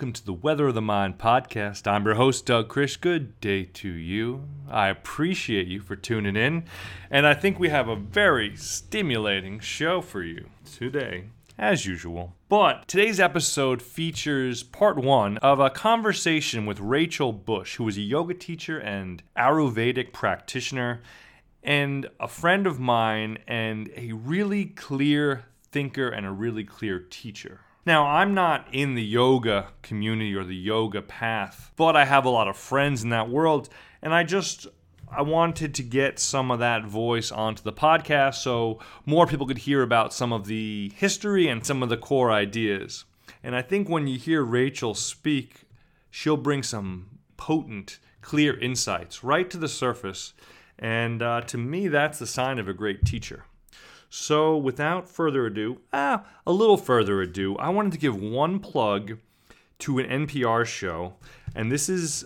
Welcome to the Weather of the Mind podcast. I'm your host, Doug Krish. Good day to you. I appreciate you for tuning in, and I think we have a very stimulating show for you today, as usual. But today's episode features part one of a conversation with Rachel Bush, who is a yoga teacher and Ayurvedic practitioner, and a friend of mine, and a really clear thinker and a really clear teacher. Now, I'm not in the yoga community or the yoga path, but I have a lot of friends in that world, and I just I wanted to get some of that voice onto the podcast so more people could hear about some of the history and some of the core ideas. And I think when you hear Rachel speak, she'll bring some potent, clear insights right to the surface. And uh, to me, that's the sign of a great teacher. So, without further ado, ah, a little further ado, I wanted to give one plug to an NPR show, and this is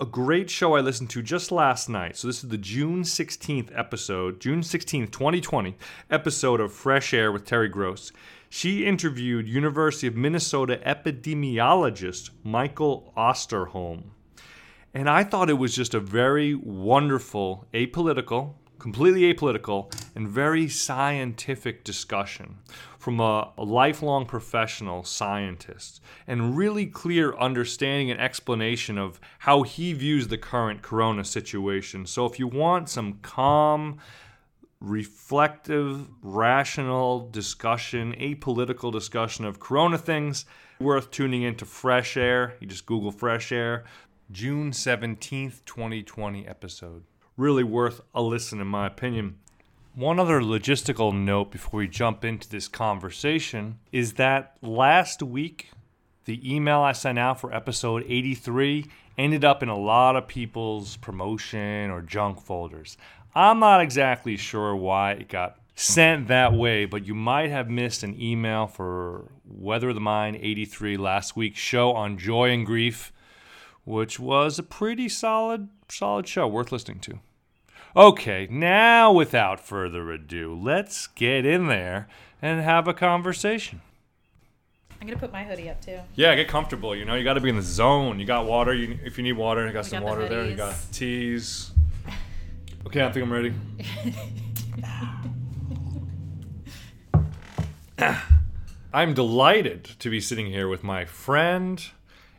a great show I listened to just last night. So, this is the June 16th episode, June 16th, 2020 episode of Fresh Air with Terry Gross. She interviewed University of Minnesota epidemiologist Michael Osterholm. And I thought it was just a very wonderful, apolitical, completely apolitical, and very scientific discussion from a, a, lifelong professional scientist and really clear understanding and explanation of how he views the current corona situation. So, if you want some calm, reflective, rational discussion, apolitical discussion of corona things, worth tuning into Fresh Air. You just Google Fresh Air. June 17th, 2020 episode really worth a listen, in my opinion. One other logistical note before we jump into this conversation is that last week, the email I sent out for episode 83 ended up in a lot of people's promotion or junk folders. I'm not exactly sure why it got sent that way, but you might have missed an email for Weather of the Mind 83 last week's show on joy and grief, which was a pretty solid solid show worth listening to. Okay, now without further ado, let's get in there and have a conversation. I'm gonna put my hoodie up too. Yeah, get comfortable. You know, you got to be in the zone. You got water. You, if you need water, you got we some got water the there. You got teas. Okay, I think I'm ready. I'm delighted to be sitting here with my friend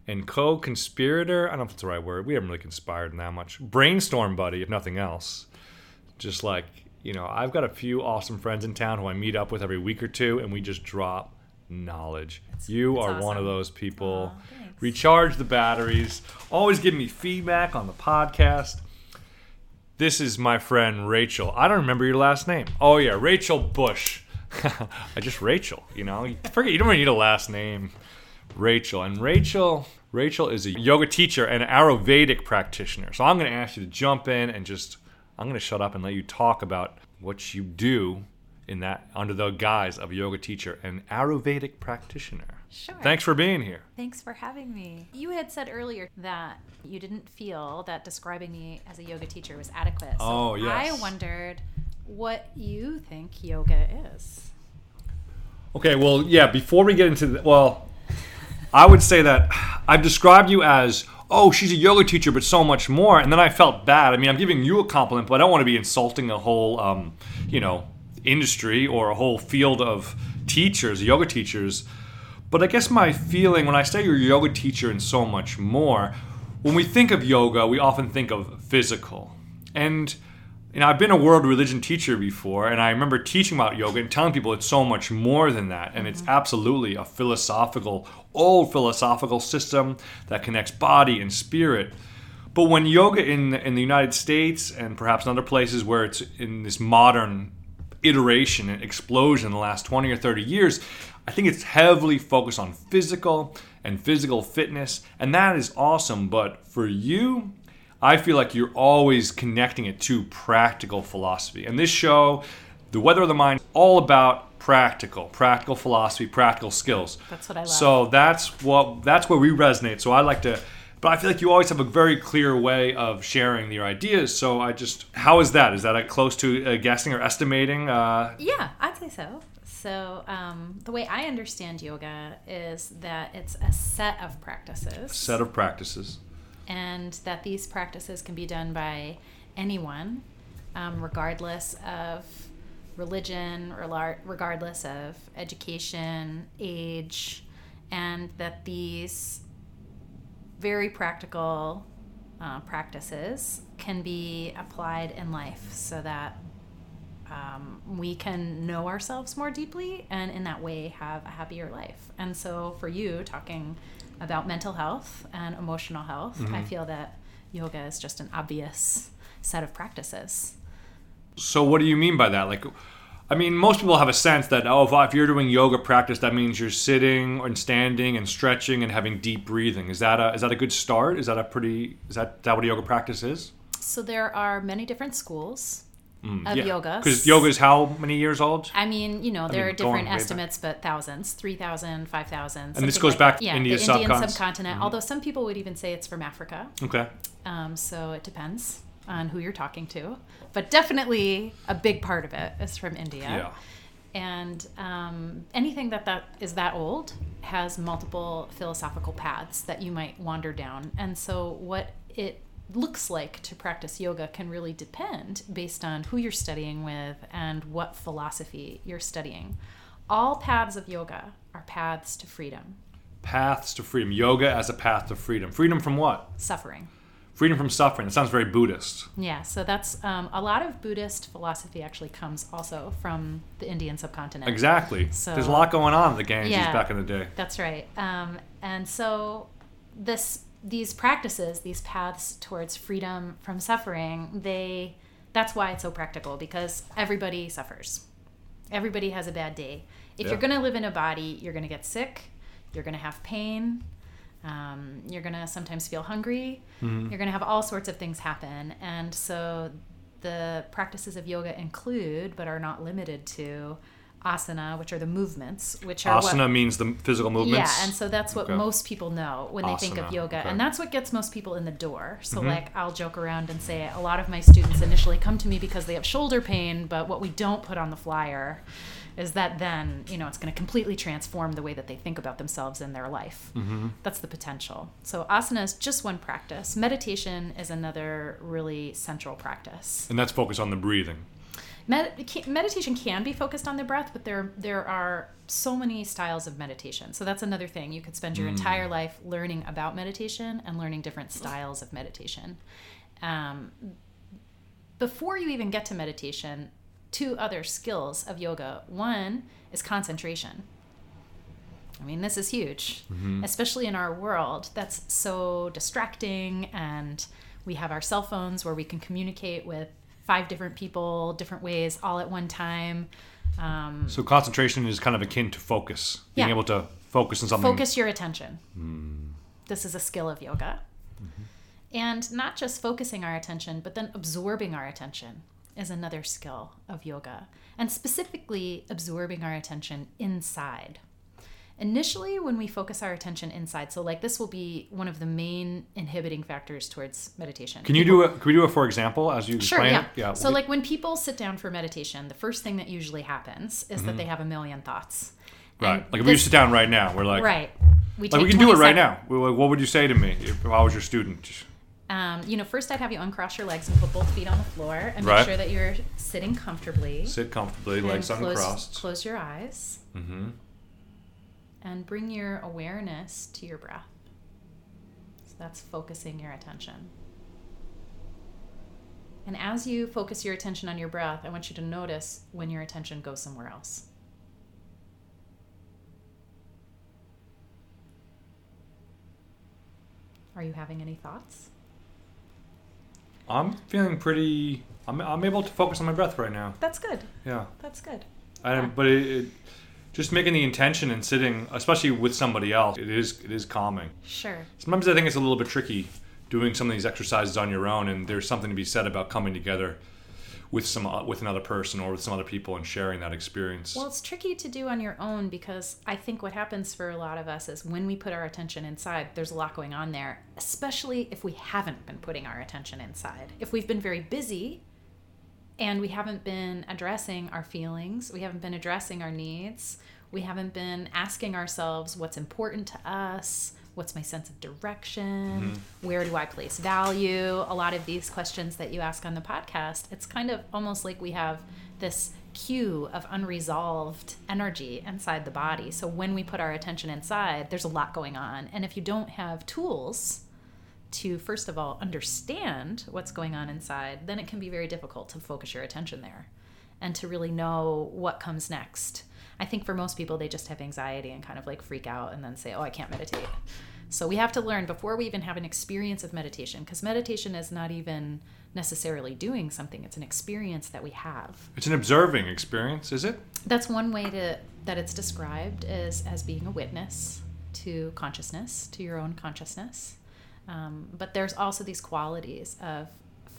and co-conspirator. I don't know if it's the right word. We haven't really conspired that much. Brainstorm buddy, if nothing else. Just like you know, I've got a few awesome friends in town who I meet up with every week or two, and we just drop knowledge. You are awesome. one of those people. Recharge the batteries. Always give me feedback on the podcast. This is my friend Rachel. I don't remember your last name. Oh yeah, Rachel Bush. I just Rachel. You know, you forget you don't even need a last name. Rachel. And Rachel, Rachel is a yoga teacher and Ayurvedic practitioner. So I'm going to ask you to jump in and just I'm going to shut up and let you talk about what you do in that under the guise of a yoga teacher and Ayurvedic practitioner. Sure. Thanks for being here. Thanks for having me. You had said earlier that you didn't feel that describing me as a yoga teacher was adequate. So oh, yes. I wondered what you think yoga is. Okay, well, yeah, before we get into the, well, I would say that I've described you as, oh, she's a yoga teacher, but so much more. And then I felt bad. I mean, I'm giving you a compliment, but I don't want to be insulting a whole, um, you know, industry or a whole field of teachers, yoga teachers. But I guess my feeling when I say you're a yoga teacher and so much more, when we think of yoga, we often think of physical. And you know, I've been a world religion teacher before, and I remember teaching about yoga and telling people it's so much more than that. And it's mm-hmm. absolutely a philosophical, old philosophical system that connects body and spirit. But when yoga in in the United States and perhaps in other places where it's in this modern iteration and explosion in the last 20 or 30 years, I think it's heavily focused on physical and physical fitness, and that is awesome. But for you, I feel like you're always connecting it to practical philosophy. And this show, The Weather of the Mind, all about practical, practical philosophy, practical skills. That's what I love. So that's what that's where we resonate. So I like to but I feel like you always have a very clear way of sharing your ideas. So I just, how is that? Is that close to uh, guessing or estimating? Uh, yeah, I'd say so. So, um, the way I understand yoga is that it's a set of practices. Set of practices. And that these practices can be done by anyone, um, regardless of religion, regardless of education, age, and that these very practical uh, practices can be applied in life so that um, we can know ourselves more deeply and in that way have a happier life. And so, for you, talking about mental health and emotional health, mm-hmm. I feel that yoga is just an obvious set of practices. So, what do you mean by that? Like, I mean, most people have a sense that oh, if you're doing yoga practice, that means you're sitting and standing and stretching and having deep breathing. Is that a is that a good start? Is that a pretty is that, is that what a yoga practice is? So there are many different schools mm, of yeah. yoga. Because yoga is how many years old? I mean, you know, there I mean, are different estimates, but thousands, 3,000, 5,000. And this goes like back yeah, India the Indian subcontinent, mm-hmm. although some people would even say it's from Africa. Okay. Um, so it depends on who you're talking to. But definitely a big part of it is from India. Yeah. And um, anything that, that is that old has multiple philosophical paths that you might wander down. And so, what it looks like to practice yoga can really depend based on who you're studying with and what philosophy you're studying. All paths of yoga are paths to freedom. Paths to freedom. Yoga as a path to freedom. Freedom from what? Suffering. Freedom from suffering. It sounds very Buddhist. Yeah, so that's um, a lot of Buddhist philosophy actually comes also from the Indian subcontinent. Exactly. So, There's a lot going on in the Ganges yeah, back in the day. That's right. Um, and so this these practices, these paths towards freedom from suffering, they that's why it's so practical because everybody suffers. Everybody has a bad day. If yeah. you're going to live in a body, you're going to get sick, you're going to have pain, um, you're going to sometimes feel hungry, mm-hmm. you're going to have all sorts of things happen. And so the practices of yoga include, but are not limited to, asana, which are the movements, which are asana what, means the physical movements. Yeah, and so that's what okay. most people know when they think of yoga, okay. and that's what gets most people in the door. So mm-hmm. like I'll joke around and say a lot of my students initially come to me because they have shoulder pain, but what we don't put on the flyer is that then you know it's going to completely transform the way that they think about themselves in their life. Mm-hmm. That's the potential. So asana is just one practice. Meditation is another really central practice, and that's focused on the breathing. Med- meditation can be focused on the breath, but there there are so many styles of meditation. So that's another thing. You could spend your mm. entire life learning about meditation and learning different styles of meditation. Um, before you even get to meditation, two other skills of yoga. One is concentration. I mean, this is huge, mm-hmm. especially in our world that's so distracting, and we have our cell phones where we can communicate with five different people, different ways, all at one time. Um, so concentration is kind of akin to focus, being yeah. able to focus on something. Focus your attention. Mm. This is a skill of yoga. Mm-hmm. And not just focusing our attention, but then absorbing our attention is another skill of yoga. And specifically, absorbing our attention inside initially when we focus our attention inside so like this will be one of the main inhibiting factors towards meditation can you do a can we do a for example as you sure, yeah. It? yeah so like when people sit down for meditation the first thing that usually happens is mm-hmm. that they have a million thoughts right and like if this, we sit down right now we're like right we, like we can do it right now like, what would you say to me if I was your student um, you know, first I'd have you uncross your legs and put both feet on the floor and make sure that you're sitting comfortably. Sit comfortably, legs close, uncrossed. Close your eyes. Mm-hmm and bring your awareness to your breath. So that's focusing your attention. And as you focus your attention on your breath, I want you to notice when your attention goes somewhere else. Are you having any thoughts? I'm feeling pretty. I'm, I'm able to focus on my breath right now. That's good. Yeah. That's good. I, yeah. But it, it just making the intention and sitting, especially with somebody else, it is it is calming. Sure. Sometimes I think it's a little bit tricky doing some of these exercises on your own, and there's something to be said about coming together with some uh, with another person or with some other people and sharing that experience. Well, it's tricky to do on your own because I think what happens for a lot of us is when we put our attention inside, there's a lot going on there, especially if we haven't been putting our attention inside. If we've been very busy and we haven't been addressing our feelings. We haven't been addressing our needs. We haven't been asking ourselves what's important to us what's my sense of direction mm-hmm. where do i place value? A lot of these questions that you ask on the podcast it's kind of almost like we have this queue of unresolved energy inside the body. So when we put our attention inside there's a lot going on. And if you don't have tools to first of all understand what's going on inside, then it can be very difficult to focus your attention there and to really know what comes next. I think for most people, they just have anxiety and kind of like freak out and then say, Oh, I can't meditate. So we have to learn before we even have an experience of meditation, because meditation is not even necessarily doing something, it's an experience that we have. It's an observing experience, is it? That's one way to that it's described is as being a witness to consciousness, to your own consciousness. Um, but there's also these qualities of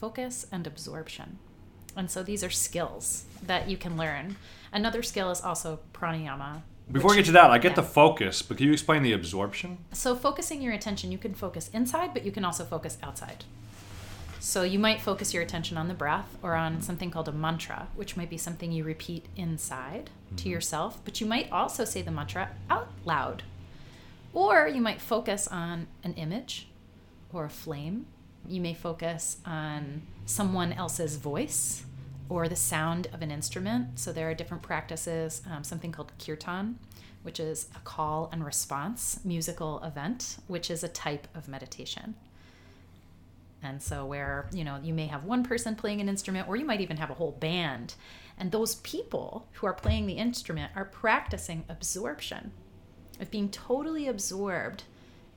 focus and absorption. And so these are skills that you can learn. Another skill is also pranayama. Before we get to that, I get yeah. the focus, but can you explain the absorption? So focusing your attention, you can focus inside, but you can also focus outside. So you might focus your attention on the breath or on something called a mantra, which might be something you repeat inside to yourself, but you might also say the mantra out loud. Or you might focus on an image or a flame. You may focus on someone else's voice or the sound of an instrument. So there are different practices, um, something called kirtan, which is a call and response musical event, which is a type of meditation. And so, where you know, you may have one person playing an instrument, or you might even have a whole band. And those people who are playing the instrument are practicing absorption, of being totally absorbed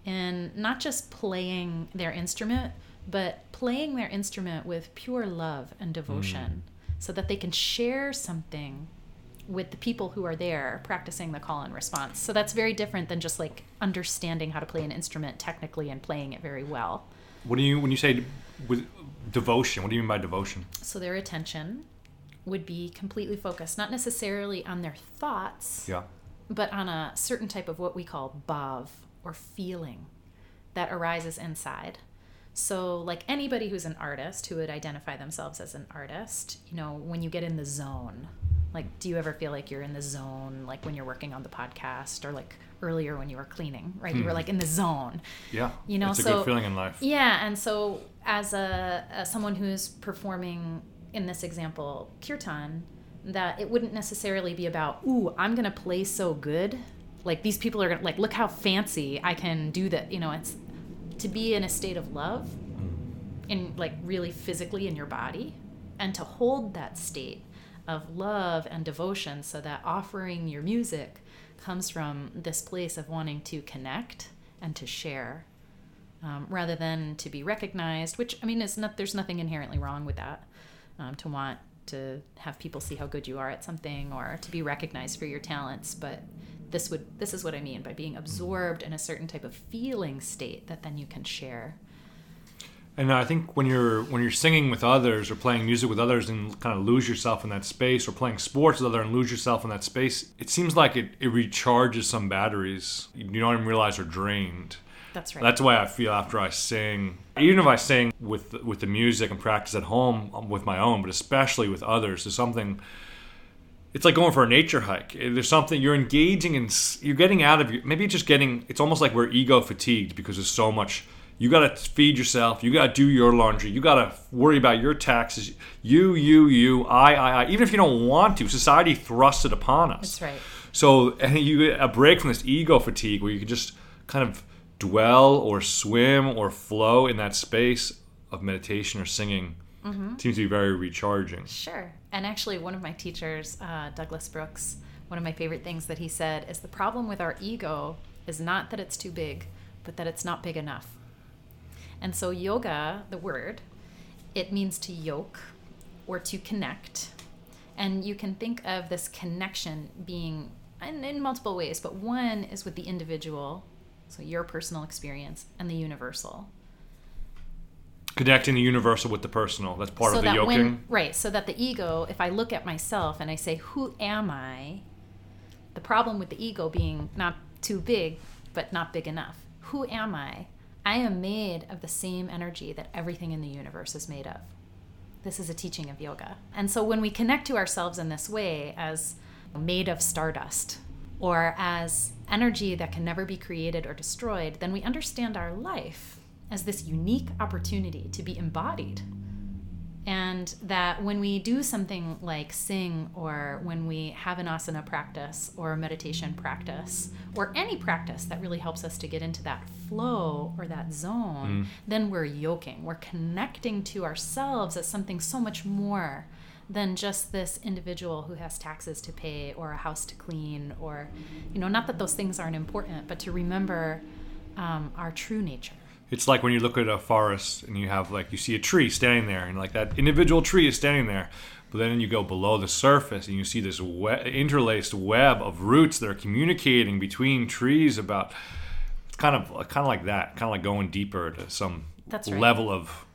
in not just playing their instrument, but playing their instrument with pure love and devotion mm. so that they can share something with the people who are there practicing the call and response. So that's very different than just like understanding how to play an instrument technically and playing it very well. What do you when you say with devotion? What do you mean by devotion? So their attention would be completely focused, not necessarily on their thoughts, Yeah. but on a certain type of what we call bhav or feeling that arises inside. So, like anybody who's an artist who would identify themselves as an artist, you know, when you get in the zone, like, do you ever feel like you're in the zone, like when you're working on the podcast or like earlier when you were cleaning, right? You were hmm. like in the zone. Yeah. You know, it's a so- good feeling in life. Yeah, and so as a as someone who's performing in this example kirtan, that it wouldn't necessarily be about, ooh, I'm gonna play so good, like these people are gonna like look how fancy I can do that. You know, it's to be in a state of love, in like really physically in your body, and to hold that state of love and devotion, so that offering your music comes from this place of wanting to connect and to share um, rather than to be recognized. Which I mean, is not there's nothing inherently wrong with that. Um, to want to have people see how good you are at something or to be recognized for your talents, but this would this is what I mean by being absorbed in a certain type of feeling state that then you can share. And I think when you're when you're singing with others or playing music with others and kind of lose yourself in that space, or playing sports with others and lose yourself in that space, it seems like it, it recharges some batteries you don't even realize are drained. That's right. That's why I feel after I sing, even if I sing with with the music and practice at home um, with my own, but especially with others, there's something. It's like going for a nature hike. There's something you're engaging in. You're getting out of your maybe just getting. It's almost like we're ego fatigued because there's so much. You got to feed yourself. You got to do your laundry. You got to worry about your taxes. You, you, you, I, I, I. Even if you don't want to, society thrusts it upon us. That's right. So and you get a break from this ego fatigue where you can just kind of dwell or swim or flow in that space of meditation or singing. Mm-hmm. Seems to be very recharging. Sure. And actually, one of my teachers, uh, Douglas Brooks, one of my favorite things that he said is the problem with our ego is not that it's too big, but that it's not big enough. And so, yoga, the word, it means to yoke or to connect. And you can think of this connection being in, in multiple ways, but one is with the individual, so your personal experience, and the universal. Connecting the universal with the personal. That's part so of the that yoking. when right so that the ego if i look at myself and i say who am i the problem with the ego being not too big but not big enough who am i i am made of the same energy that everything in the universe is made of this is a teaching of yoga. And so when we connect to ourselves in this way as made of stardust or as energy that can never be created or destroyed, then we understand our life as this unique opportunity to be embodied and that when we do something like sing or when we have an asana practice or a meditation practice or any practice that really helps us to get into that flow or that zone, mm. then we're yoking. We're connecting to ourselves as something so much more than just this individual who has taxes to pay or a house to clean or, you know, not that those things aren't important, but to remember um, our true nature it's like when you look at a forest and you have like you see a tree standing there and like that individual tree is standing there but then you go below the surface and you see this we- interlaced web of roots that are communicating between trees about it's kind of kind of like that kind of like going deeper to some right. level of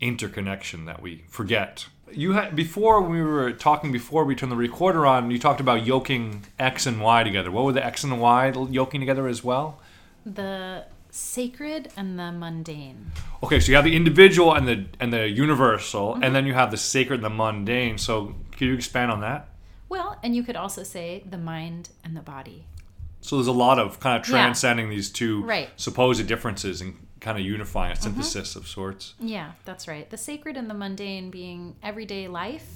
interconnection that we forget. You had before we were talking before we turned the recorder on you talked about yoking x and y together. What were the x and the y yoking together as well? The sacred and the mundane. Okay, so you have the individual and the and the universal, mm-hmm. and then you have the sacred and the mundane. So can you expand on that? Well, and you could also say the mind and the body. So there's a lot of kind of transcending yeah. these two right. supposed differences and kind of unifying a mm-hmm. synthesis mm-hmm. of sorts. Yeah, that's right. The sacred and the mundane being everyday life,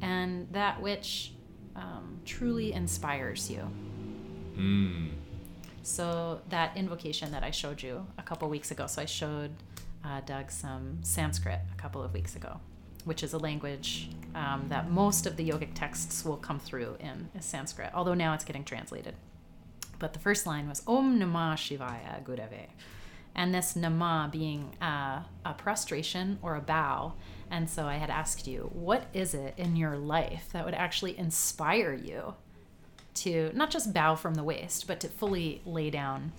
and that which um, truly inspires you. Mm. So that invocation that I showed you a couple weeks ago. So I showed uh, Doug some Sanskrit a couple of weeks ago, which is a language um, that most of the yogic texts will come through in is Sanskrit, although now it's getting translated. But the first line was Om Namah Shivaya Gurave. And this nama being uh, a prostration or a bow. And so I had asked you, what is it in your life that would actually inspire you to not just bow from the waist, but to fully lay down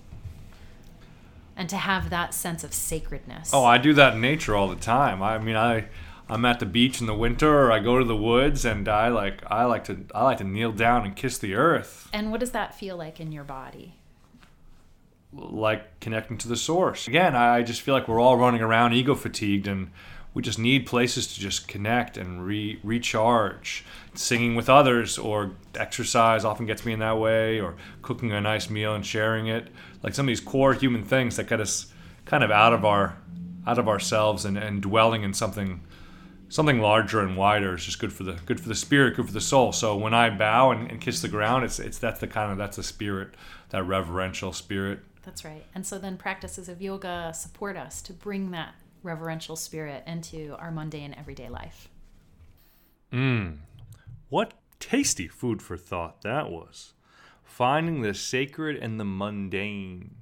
and to have that sense of sacredness. Oh, I do that in nature all the time. I mean, I I'm at the beach in the winter or I go to the woods and I like I like to I like to kneel down and kiss the earth. And what does that feel like in your body? Like connecting to the source. Again, I just feel like we're all running around ego fatigued and we just need places to just connect and re- recharge. Singing with others or exercise often gets me in that way, or cooking a nice meal and sharing it. Like some of these core human things that get us kind of out of our out of ourselves and, and dwelling in something something larger and wider is just good for the good for the spirit, good for the soul. So when I bow and, and kiss the ground, it's it's that's the kind of that's the spirit, that reverential spirit. That's right. And so then practices of yoga support us to bring that reverential spirit into our mundane everyday life. Mmm. What tasty food for thought that was. Finding the sacred and the mundane.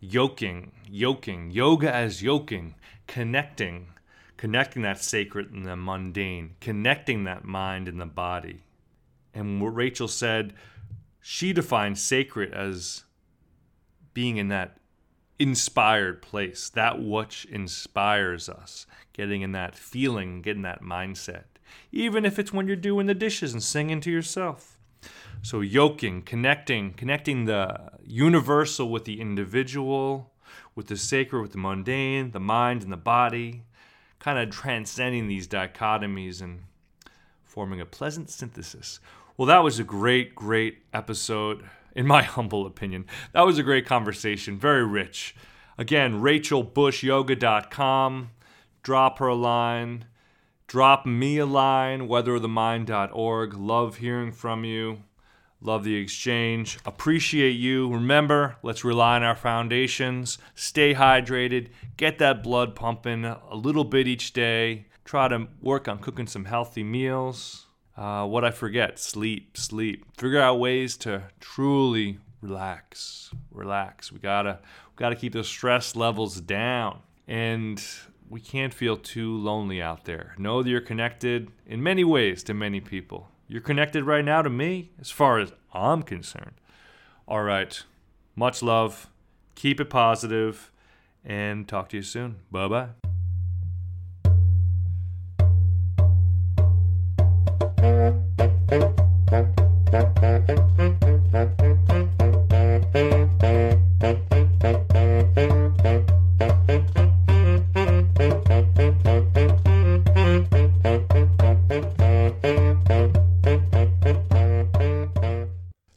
Yoking, yoking, yoga as yoking, connecting, connecting that sacred and the mundane, connecting that mind and the body. And what Rachel said, she defines sacred as being in that inspired place, that which inspires us, getting in that feeling, getting that mindset, even if it's when you're doing the dishes and singing to yourself. So, yoking, connecting, connecting the universal with the individual, with the sacred, with the mundane, the mind and the body, kind of transcending these dichotomies and forming a pleasant synthesis. Well, that was a great, great episode in my humble opinion. That was a great conversation, very rich. Again, rachelbushyoga.com. Drop her a line. Drop me a line, weatherofthemind.org. Love hearing from you. Love the exchange. Appreciate you. Remember, let's rely on our foundations. Stay hydrated. Get that blood pumping a little bit each day. Try to work on cooking some healthy meals. Uh, what I forget sleep, sleep. Figure out ways to truly relax, relax. We gotta, we gotta keep the stress levels down. And we can't feel too lonely out there. Know that you're connected in many ways to many people. You're connected right now to me, as far as I'm concerned. All right. Much love. Keep it positive, and talk to you soon. Bye bye.